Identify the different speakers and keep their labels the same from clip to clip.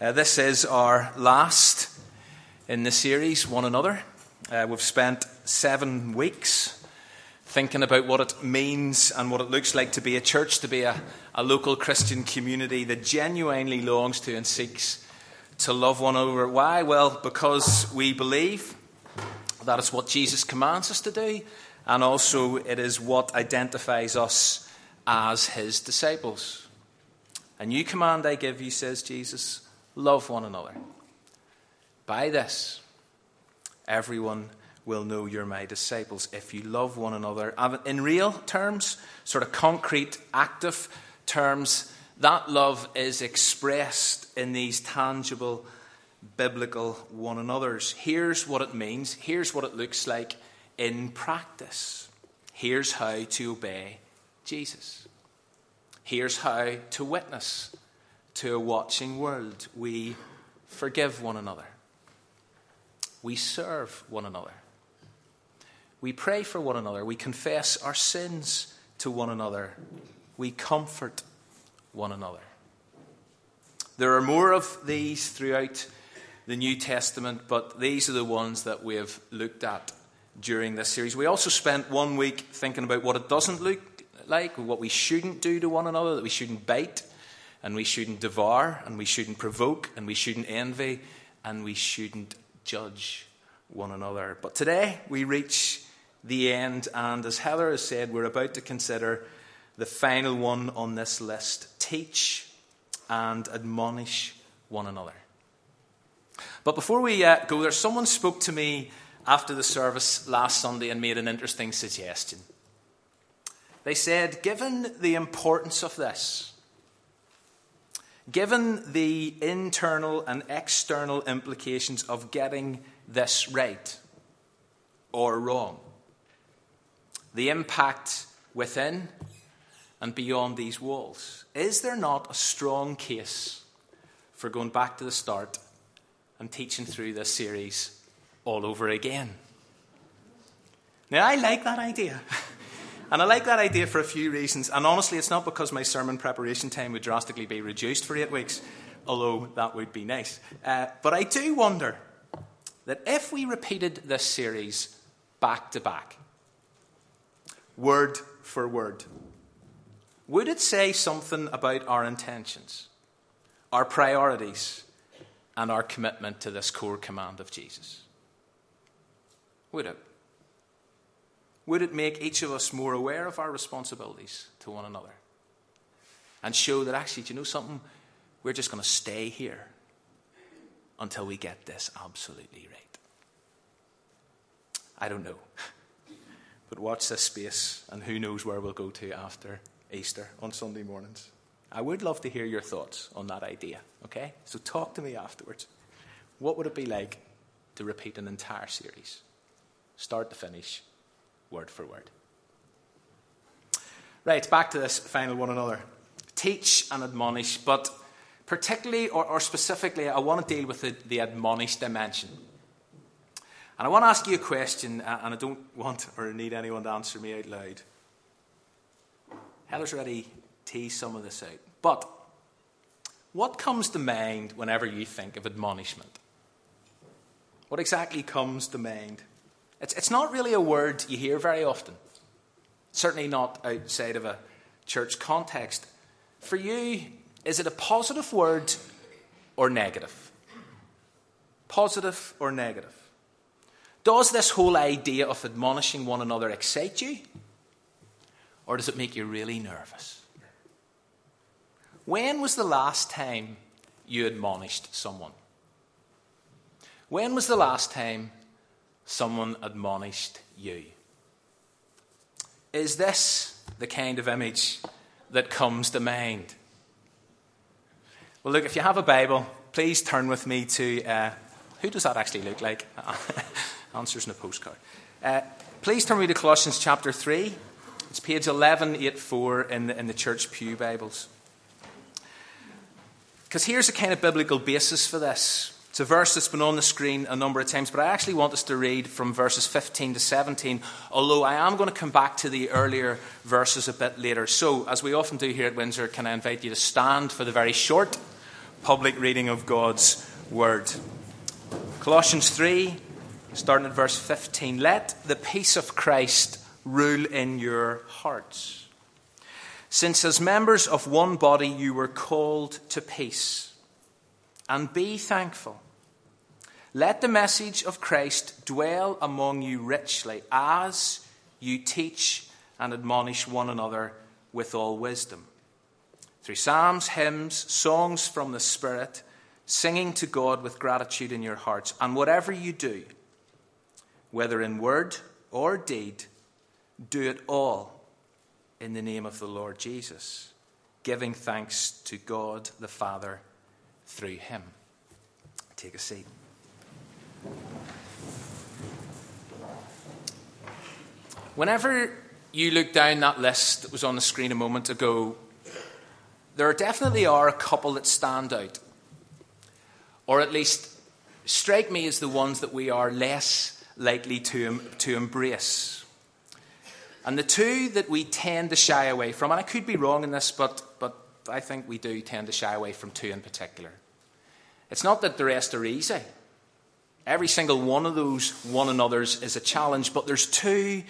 Speaker 1: Uh, this is our last in the series, One Another. Uh, we've spent seven weeks thinking about what it means and what it looks like to be a church, to be a, a local Christian community that genuinely longs to and seeks to love one another. Why? Well, because we believe that is what Jesus commands us to do, and also it is what identifies us as his disciples. A new command I give you, says Jesus love one another. By this, everyone will know you're my disciples if you love one another. In real terms, sort of concrete, active terms, that love is expressed in these tangible biblical one another's. Here's what it means, here's what it looks like in practice. Here's how to obey Jesus. Here's how to witness to a watching world. We forgive one another. We serve one another. We pray for one another. We confess our sins to one another. We comfort one another. There are more of these throughout the New Testament, but these are the ones that we have looked at during this series. We also spent one week thinking about what it doesn't look like, what we shouldn't do to one another, that we shouldn't bite, and we shouldn't devour, and we shouldn't provoke, and we shouldn't envy, and we shouldn't judge one another. But today we reach the end, and as Heather has said, we're about to consider the final one on this list teach and admonish one another. But before we uh, go there, someone spoke to me after the service last Sunday and made an interesting suggestion. They said, given the importance of this, Given the internal and external implications of getting this right or wrong, the impact within and beyond these walls, is there not a strong case for going back to the start and teaching through this series all over again? Now, I like that idea. And I like that idea for a few reasons. And honestly, it's not because my sermon preparation time would drastically be reduced for eight weeks, although that would be nice. Uh, but I do wonder that if we repeated this series back to back, word for word, would it say something about our intentions, our priorities, and our commitment to this core command of Jesus? Would it? Would it make each of us more aware of our responsibilities to one another? And show that actually, do you know something? We're just going to stay here until we get this absolutely right. I don't know. But watch this space, and who knows where we'll go to after Easter on Sunday mornings. I would love to hear your thoughts on that idea, okay? So talk to me afterwards. What would it be like to repeat an entire series, start to finish, word for word. Right, back to this final one another. Teach and admonish, but particularly or, or specifically, I want to deal with the, the admonish dimension. And I want to ask you a question, uh, and I don't want or need anyone to answer me out loud. Heather's already teased some of this out. But what comes to mind whenever you think of admonishment? What exactly comes to mind? It's, it's not really a word you hear very often, certainly not outside of a church context. For you, is it a positive word or negative? Positive or negative? Does this whole idea of admonishing one another excite you? Or does it make you really nervous? When was the last time you admonished someone? When was the last time someone admonished you. Is this the kind of image that comes to mind? Well, look, if you have a Bible, please turn with me to. Uh, who does that actually look like? Answers in a postcard. Uh, please turn me to Colossians chapter 3. It's page 1184 in the, in the church Pew Bibles. Because here's a kind of biblical basis for this. It's a verse that's been on the screen a number of times, but I actually want us to read from verses 15 to 17, although I am going to come back to the earlier verses a bit later. So, as we often do here at Windsor, can I invite you to stand for the very short public reading of God's Word. Colossians 3, starting at verse 15. Let the peace of Christ rule in your hearts. Since, as members of one body, you were called to peace, and be thankful. Let the message of Christ dwell among you richly as you teach and admonish one another with all wisdom. Through psalms, hymns, songs from the Spirit, singing to God with gratitude in your hearts. And whatever you do, whether in word or deed, do it all in the name of the Lord Jesus, giving thanks to God the Father through him. Take a seat. Whenever you look down that list that was on the screen a moment ago, there definitely are a couple that stand out, or at least strike me as the ones that we are less likely to, to embrace. And the two that we tend to shy away from, and I could be wrong in this, but, but I think we do tend to shy away from two in particular. It's not that the rest are easy. Every single one of those one another's is a challenge, but there's two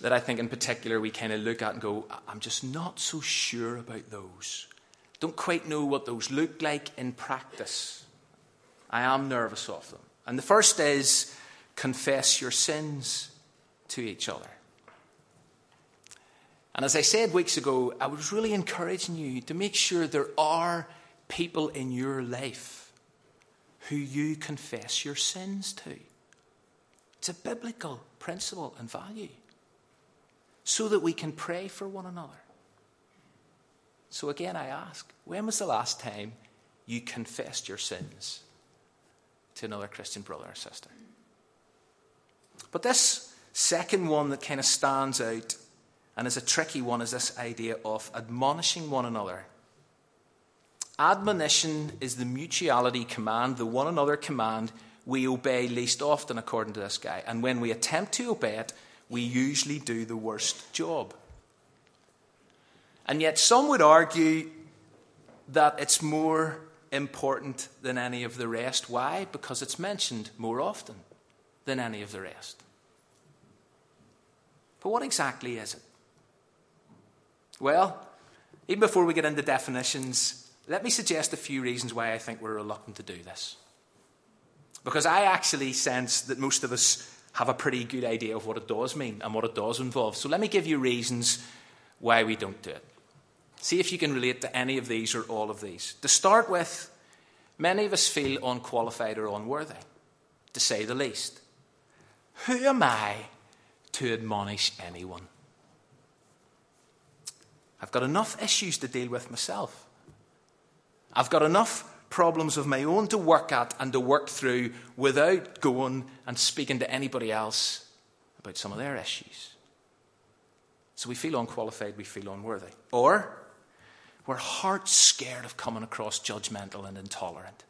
Speaker 1: that I think in particular we kind of look at and go, I'm just not so sure about those. Don't quite know what those look like in practice. I am nervous of them. And the first is confess your sins to each other. And as I said weeks ago, I was really encouraging you to make sure there are people in your life who you confess your sins to. It's a biblical principle and value so that we can pray for one another. So again, I ask, when was the last time you confessed your sins to another Christian brother or sister? But this second one that kind of stands out and is a tricky one is this idea of admonishing one another. Admonition is the mutuality command, the one another command we obey least often, according to this guy. And when we attempt to obey it, we usually do the worst job. And yet, some would argue that it's more important than any of the rest. Why? Because it's mentioned more often than any of the rest. But what exactly is it? Well, even before we get into definitions, let me suggest a few reasons why I think we're reluctant to do this. Because I actually sense that most of us have a pretty good idea of what it does mean and what it does involve. So let me give you reasons why we don't do it. See if you can relate to any of these or all of these. To start with, many of us feel unqualified or unworthy, to say the least. Who am I to admonish anyone? I've got enough issues to deal with myself. I've got enough problems of my own to work at and to work through without going and speaking to anybody else about some of their issues. So we feel unqualified, we feel unworthy. Or we're heart scared of coming across judgmental and intolerant.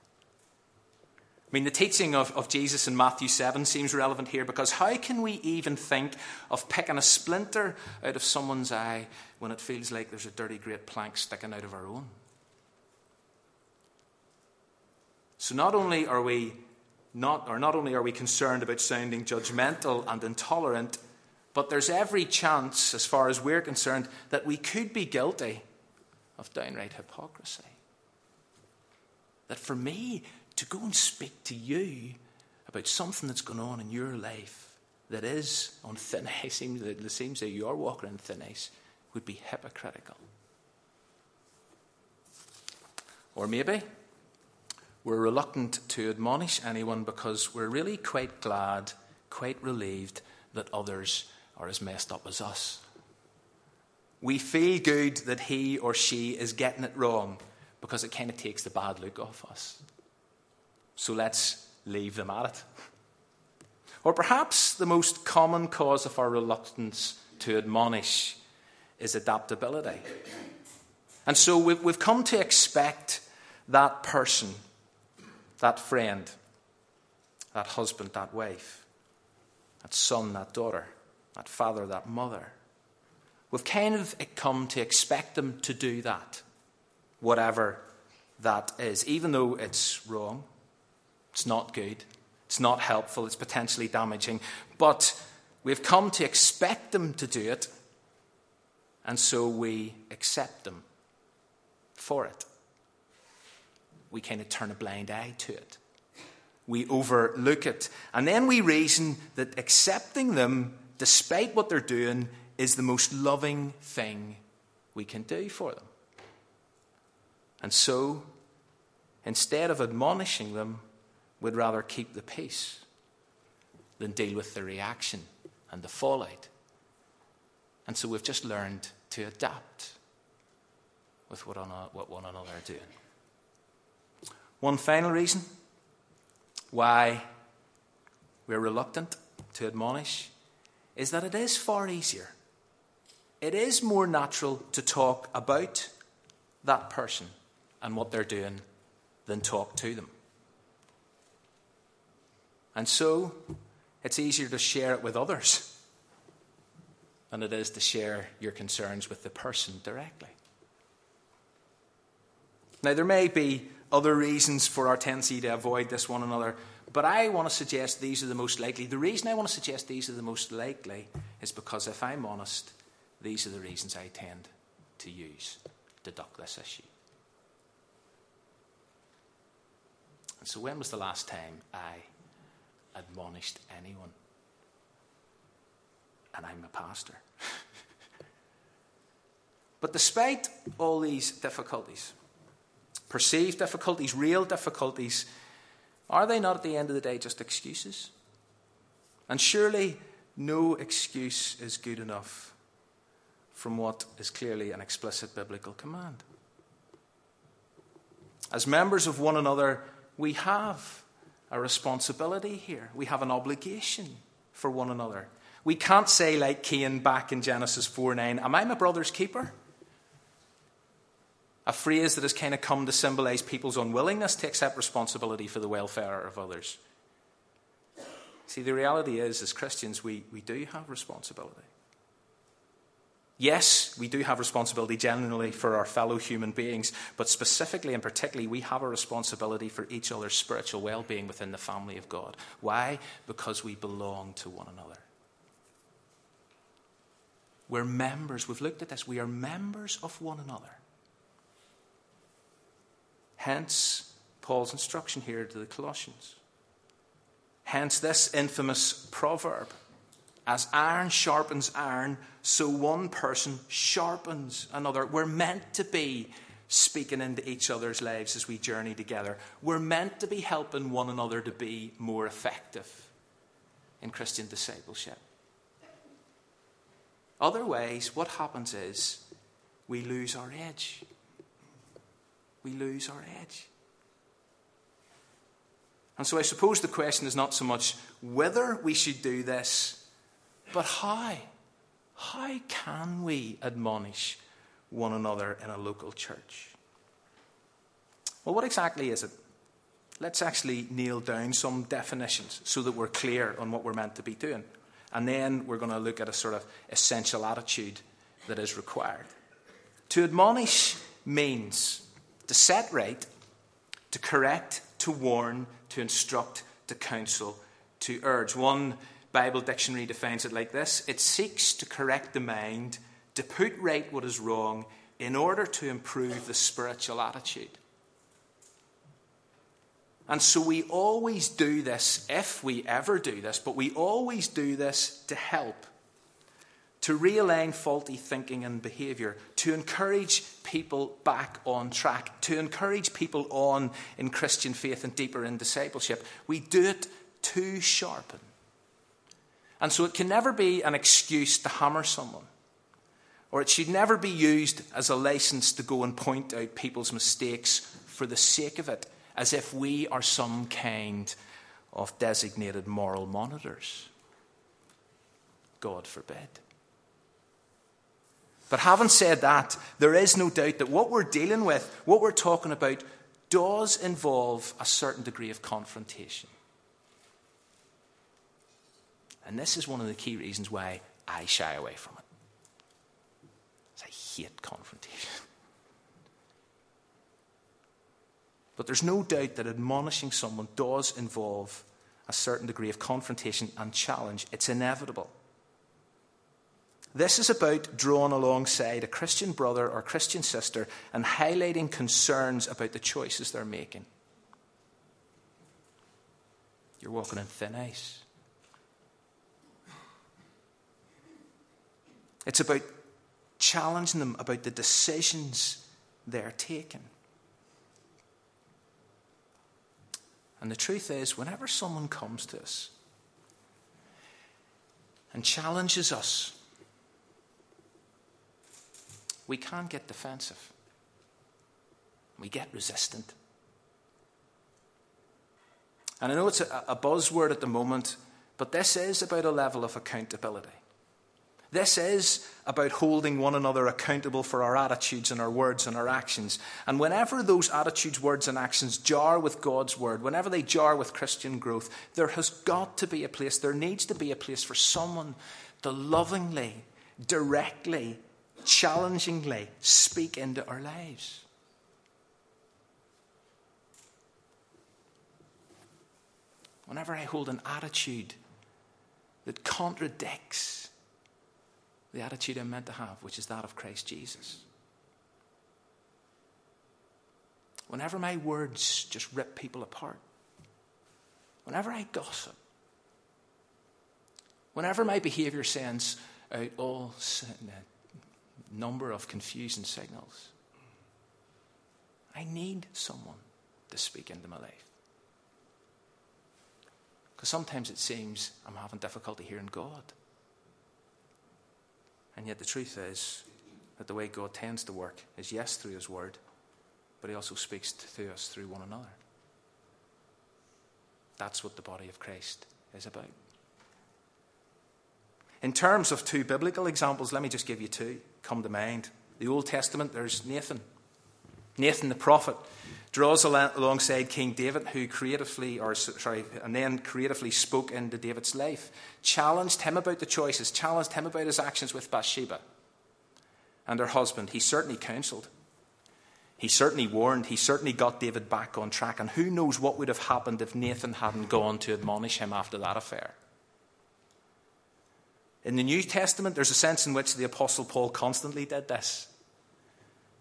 Speaker 1: I mean, the teaching of, of Jesus in Matthew 7 seems relevant here because how can we even think of picking a splinter out of someone's eye when it feels like there's a dirty great plank sticking out of our own? So not only are we not, or not only are we concerned about sounding judgmental and intolerant, but there's every chance, as far as we're concerned, that we could be guilty of downright hypocrisy. That for me to go and speak to you about something that's going on in your life that is on thin ice, seems that it seems that you are walking on thin ice, would be hypocritical. Or maybe we're reluctant to admonish anyone because we're really quite glad, quite relieved that others are as messed up as us. We feel good that he or she is getting it wrong because it kind of takes the bad look off us. So let's leave them at it. Or perhaps the most common cause of our reluctance to admonish is adaptability. And so we've come to expect that person that friend, that husband, that wife, that son, that daughter, that father, that mother. We've kind of come to expect them to do that, whatever that is, even though it's wrong, it's not good, it's not helpful, it's potentially damaging, but we've come to expect them to do it, and so we accept them for it. We kind of turn a blind eye to it. We overlook it. And then we reason that accepting them, despite what they're doing, is the most loving thing we can do for them. And so, instead of admonishing them, we'd rather keep the peace than deal with the reaction and the fallout. And so we've just learned to adapt with what, one another are doing. One final reason why we're reluctant to admonish is that it is far easier. It is more natural to talk about that person and what they're doing than talk to them. And so, it's easier to share it with others than it is to share your concerns with the person directly. Now, there may be other reasons for our tendency to avoid this one another, but I want to suggest these are the most likely. The reason I want to suggest these are the most likely is because, if I'm honest, these are the reasons I tend to use to duck this issue. And so, when was the last time I admonished anyone? And I'm a pastor. but despite all these difficulties, perceived difficulties, real difficulties, are they not at the end of the day just excuses? And surely no excuse is good enough from what is clearly an explicit biblical command. As members of one another, we have a responsibility here. We have an obligation for one another. We can't say, like Cain back in Genesis 4 9, Am I my brother's keeper? A phrase that has kind of come to symbolize people's unwillingness to accept responsibility for the welfare of others. See, the reality is, as Christians, we, we do have responsibility. Yes, we do have responsibility generally for our fellow human beings, but specifically and particularly, we have a responsibility for each other's spiritual well being within the family of God. Why? Because we belong to one another. We're members, we've looked at this, we are members of one another. Hence, Paul's instruction here to the Colossians. Hence, this infamous proverb as iron sharpens iron, so one person sharpens another. We're meant to be speaking into each other's lives as we journey together. We're meant to be helping one another to be more effective in Christian discipleship. Otherwise, what happens is we lose our edge. We lose our edge. And so I suppose the question is not so much whether we should do this but how? How can we admonish one another in a local church? Well, what exactly is it? Let's actually nail down some definitions so that we're clear on what we're meant to be doing. And then we're going to look at a sort of essential attitude that is required. To admonish means to set right, to correct, to warn, to instruct, to counsel, to urge. One Bible dictionary defines it like this it seeks to correct the mind, to put right what is wrong, in order to improve the spiritual attitude. And so we always do this, if we ever do this, but we always do this to help, to realign faulty thinking and behavior, to encourage people back on track, to encourage people on in Christian faith and deeper in discipleship. We do it to sharpen and so it can never be an excuse to hammer someone. Or it should never be used as a license to go and point out people's mistakes for the sake of it, as if we are some kind of designated moral monitors. God forbid. But having said that, there is no doubt that what we're dealing with, what we're talking about, does involve a certain degree of confrontation. And this is one of the key reasons why I shy away from it. I hate confrontation. But there's no doubt that admonishing someone does involve a certain degree of confrontation and challenge. It's inevitable. This is about drawing alongside a Christian brother or Christian sister and highlighting concerns about the choices they're making. You're walking in thin ice. It's about challenging them about the decisions they're taking. And the truth is, whenever someone comes to us and challenges us we can't get defensive. We get resistant. And I know it's a, a buzzword at the moment, but this is about a level of accountability. This is about holding one another accountable for our attitudes and our words and our actions. And whenever those attitudes, words, and actions jar with God's word, whenever they jar with Christian growth, there has got to be a place, there needs to be a place for someone to lovingly, directly challengingly speak into our lives. Whenever I hold an attitude that contradicts the attitude I'm meant to have, which is that of Christ Jesus. Whenever my words just rip people apart, whenever I gossip, whenever my behavior sends out all sin, number of confusing signals. I need someone to speak into my life. Because sometimes it seems I'm having difficulty hearing God. And yet the truth is that the way God tends to work is yes, through His Word, but He also speaks to us through one another. That's what the body of Christ is about. In terms of two biblical examples, let me just give you two come to mind. The Old Testament, there's Nathan. Nathan the prophet draws alongside King David, who creatively, or sorry, and then creatively spoke into David's life, challenged him about the choices, challenged him about his actions with Bathsheba and her husband. He certainly counseled. He certainly warned. He certainly got David back on track. And who knows what would have happened if Nathan hadn't gone to admonish him after that affair? In the New Testament, there's a sense in which the Apostle Paul constantly did this.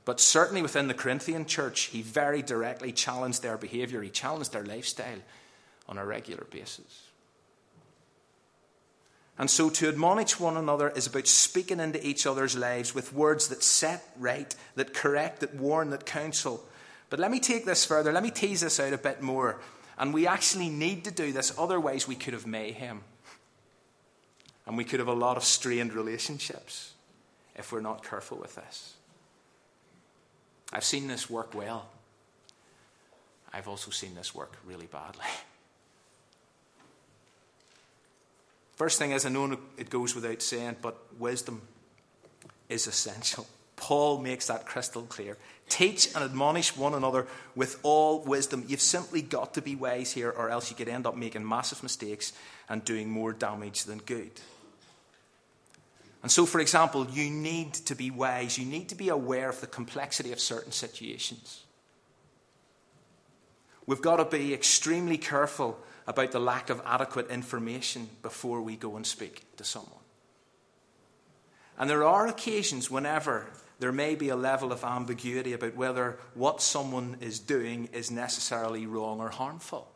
Speaker 1: But certainly within the Corinthian church, he very directly challenged their behavior, he challenged their lifestyle on a regular basis. And so to admonish one another is about speaking into each other's lives with words that set right, that correct, that warn, that counsel. But let me take this further. Let me tease this out a bit more. And we actually need to do this, otherwise, we could have mayhem. And we could have a lot of strained relationships if we're not careful with this. I've seen this work well. I've also seen this work really badly. First thing is, I know it goes without saying, but wisdom is essential. Paul makes that crystal clear. Teach and admonish one another with all wisdom. You've simply got to be wise here, or else you could end up making massive mistakes and doing more damage than good. And so, for example, you need to be wise. You need to be aware of the complexity of certain situations. We've got to be extremely careful about the lack of adequate information before we go and speak to someone. And there are occasions whenever there may be a level of ambiguity about whether what someone is doing is necessarily wrong or harmful.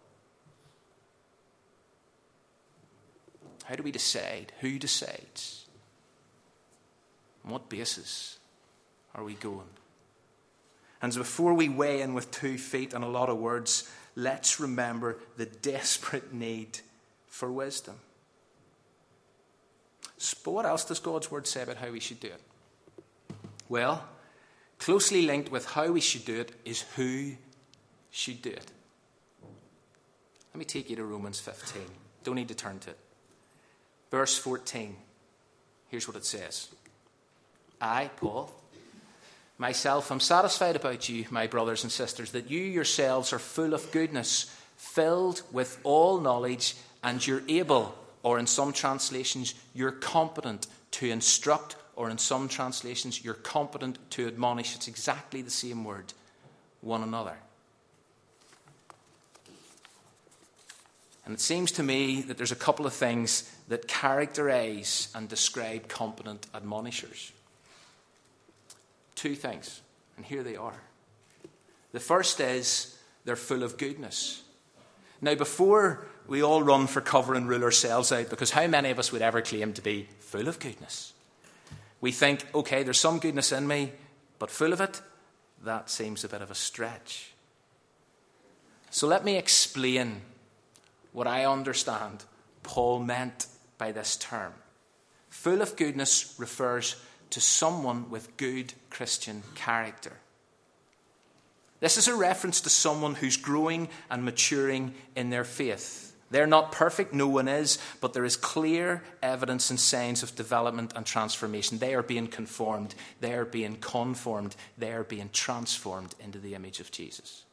Speaker 1: How do we decide? Who decides? On what basis are we going? And before we weigh in with two feet and a lot of words, let's remember the desperate need for wisdom. But what else does God's word say about how we should do it? Well, closely linked with how we should do it is who should do it. Let me take you to Romans 15. Don't need to turn to it. Verse 14. Here's what it says I, Paul, myself am satisfied about you, my brothers and sisters, that you yourselves are full of goodness, filled with all knowledge, and you're able, or in some translations, you're competent to instruct, or in some translations, you're competent to admonish. It's exactly the same word, one another. And it seems to me that there's a couple of things that characterize and describe competent admonishers. Two things, and here they are. The first is they're full of goodness. Now, before we all run for cover and rule ourselves out, because how many of us would ever claim to be full of goodness? We think, okay, there's some goodness in me, but full of it, that seems a bit of a stretch. So let me explain what I understand Paul meant by this term. Full of goodness refers to someone with good Christian character. This is a reference to someone who's growing and maturing in their faith. They're not perfect, no one is, but there is clear evidence and signs of development and transformation. They are being conformed, they are being conformed, they are being transformed into the image of Jesus.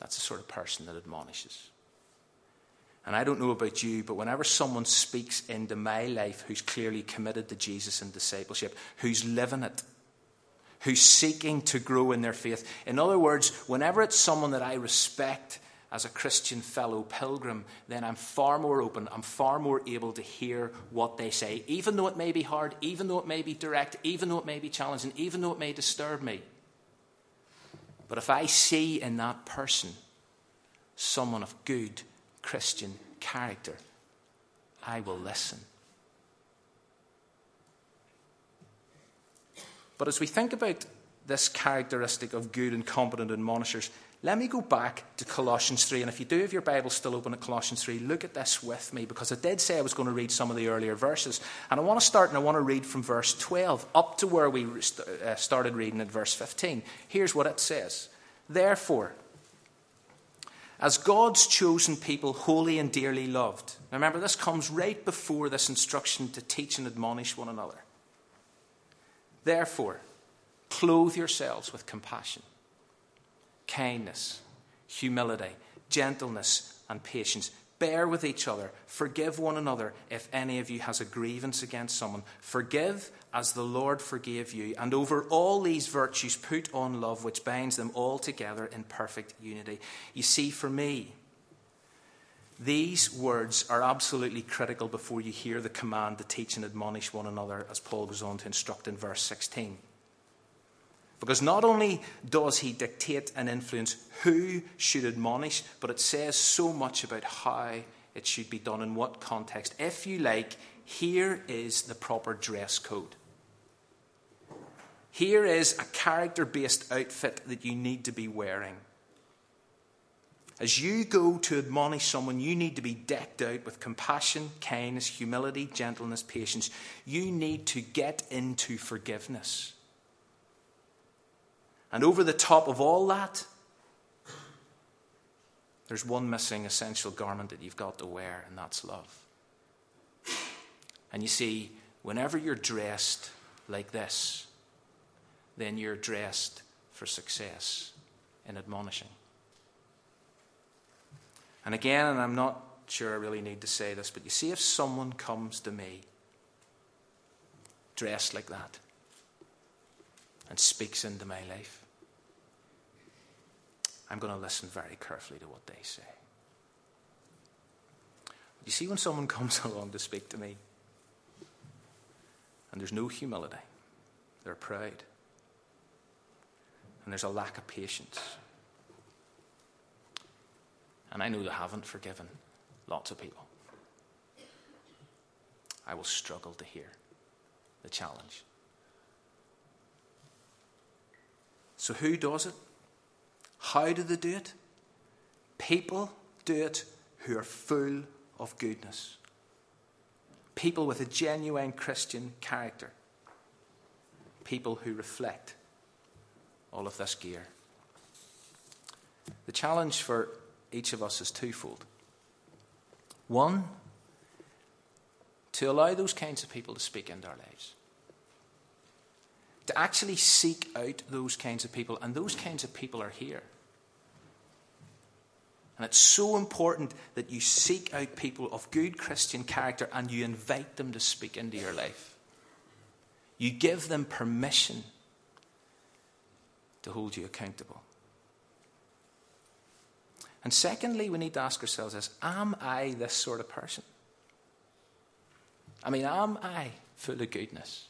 Speaker 1: That's the sort of person that admonishes. And I don't know about you, but whenever someone speaks into my life who's clearly committed to Jesus and discipleship, who's living it, who's seeking to grow in their faith. In other words, whenever it's someone that I respect as a Christian fellow pilgrim, then I'm far more open, I'm far more able to hear what they say, even though it may be hard, even though it may be direct, even though it may be challenging, even though it may disturb me. But if I see in that person someone of good Christian character, I will listen. But as we think about this characteristic of good and competent admonishers, let me go back to Colossians 3. And if you do have your Bible still open at Colossians 3, look at this with me because I did say I was going to read some of the earlier verses. And I want to start and I want to read from verse 12 up to where we uh, started reading at verse 15. Here's what it says Therefore, as God's chosen people, holy and dearly loved. Now remember, this comes right before this instruction to teach and admonish one another. Therefore, clothe yourselves with compassion, kindness, humility, gentleness, and patience. Bear with each other. Forgive one another if any of you has a grievance against someone. Forgive as the Lord forgave you. And over all these virtues, put on love, which binds them all together in perfect unity. You see, for me, these words are absolutely critical before you hear the command to teach and admonish one another, as Paul goes on to instruct in verse 16. Because not only does he dictate and influence who should admonish, but it says so much about how it should be done, in what context. If you like, here is the proper dress code. Here is a character based outfit that you need to be wearing. As you go to admonish someone, you need to be decked out with compassion, kindness, humility, gentleness, patience. You need to get into forgiveness. And over the top of all that, there's one missing essential garment that you've got to wear, and that's love. And you see, whenever you're dressed like this, then you're dressed for success in admonishing. And again, and I'm not sure I really need to say this, but you see, if someone comes to me dressed like that and speaks into my life, I'm going to listen very carefully to what they say. You see, when someone comes along to speak to me and there's no humility, they're proud, and there's a lack of patience and I know they haven't forgiven lots of people. I will struggle to hear the challenge. So, who does it? How do they do it? People do it who are full of goodness. People with a genuine Christian character. People who reflect all of this gear. The challenge for each of us is twofold. One, to allow those kinds of people to speak into our lives. To actually seek out those kinds of people, and those kinds of people are here. And it's so important that you seek out people of good Christian character and you invite them to speak into your life. You give them permission to hold you accountable. And secondly, we need to ask ourselves this Am I this sort of person? I mean, am I full of goodness?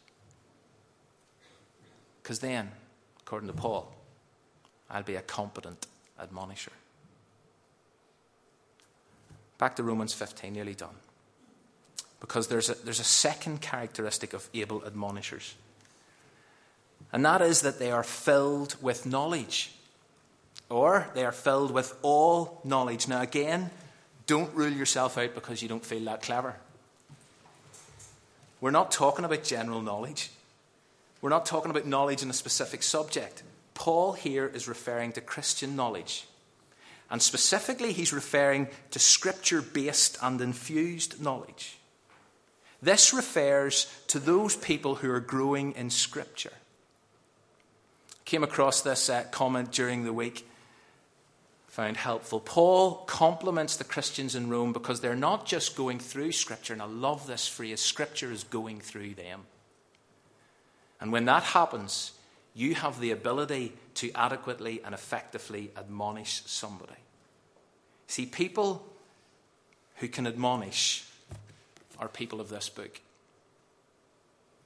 Speaker 1: Because then, according to Paul, I'll be a competent admonisher. Back to Romans 15, nearly done. Because there's a, there's a second characteristic of able admonishers, and that is that they are filled with knowledge or they are filled with all knowledge. Now, again, don't rule yourself out because you don't feel that clever. We're not talking about general knowledge. We're not talking about knowledge in a specific subject. Paul here is referring to Christian knowledge. And specifically, he's referring to scripture based and infused knowledge. This refers to those people who are growing in scripture. Came across this uh, comment during the week found helpful. Paul compliments the Christians in Rome because they're not just going through Scripture, and I love this phrase Scripture is going through them. And when that happens, you have the ability to adequately and effectively admonish somebody. See, people who can admonish are people of this book.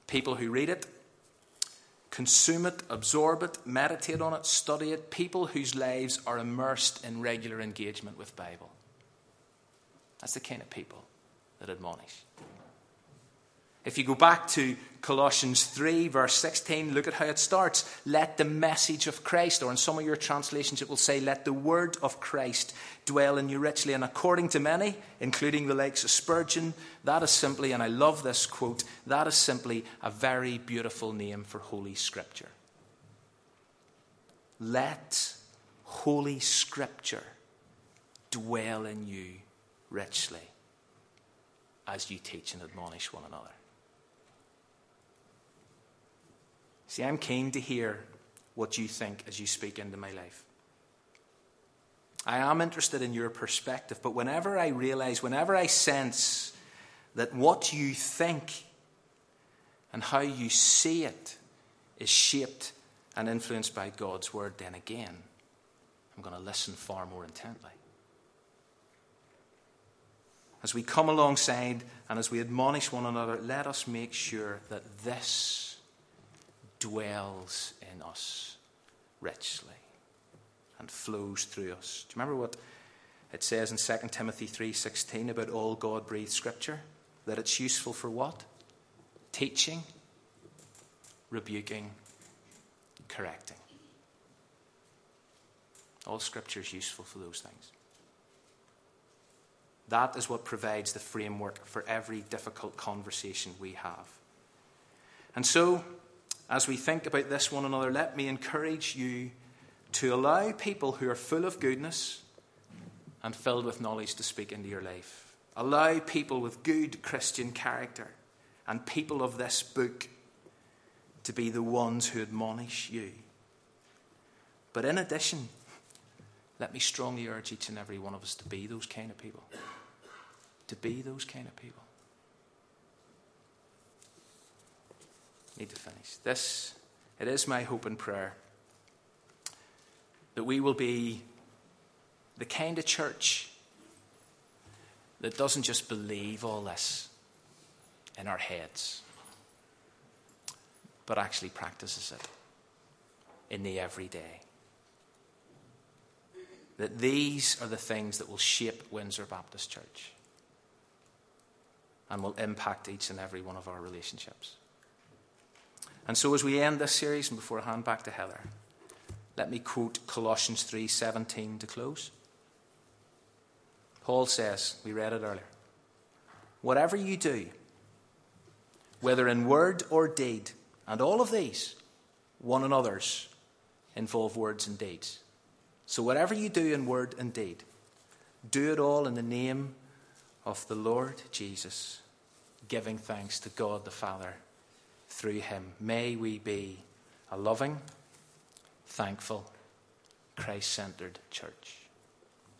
Speaker 1: People who read it consume it, absorb it, meditate on it, study it, people whose lives are immersed in regular engagement with Bible. That's the kind of people that admonish. If you go back to Colossians 3, verse 16, look at how it starts. Let the message of Christ, or in some of your translations it will say, let the word of Christ dwell in you richly. And according to many, including the likes of Spurgeon, that is simply, and I love this quote, that is simply a very beautiful name for Holy Scripture. Let Holy Scripture dwell in you richly as you teach and admonish one another. See, I'm keen to hear what you think as you speak into my life. I am interested in your perspective, but whenever I realize, whenever I sense that what you think and how you see it is shaped and influenced by God's word, then again, I'm going to listen far more intently. As we come alongside and as we admonish one another, let us make sure that this dwells in us richly and flows through us. Do you remember what it says in 2 Timothy 3:16 about all God-breathed scripture? That it's useful for what? Teaching, rebuking, correcting. All scripture is useful for those things. That is what provides the framework for every difficult conversation we have. And so, as we think about this one another, let me encourage you to allow people who are full of goodness and filled with knowledge to speak into your life. Allow people with good Christian character and people of this book to be the ones who admonish you. But in addition, let me strongly urge each and every one of us to be those kind of people. To be those kind of people. Need to finish. This, it is my hope and prayer that we will be the kind of church that doesn't just believe all this in our heads, but actually practices it in the everyday. That these are the things that will shape Windsor Baptist Church and will impact each and every one of our relationships. And so as we end this series and before I hand back to Heather, let me quote Colossians 3:17 to close. Paul says, we read it earlier, whatever you do, whether in word or deed, and all of these, one another's, involve words and deeds. So whatever you do in word and deed, do it all in the name of the Lord Jesus, giving thanks to God the Father through him. May we be a loving, thankful, Christ centered church.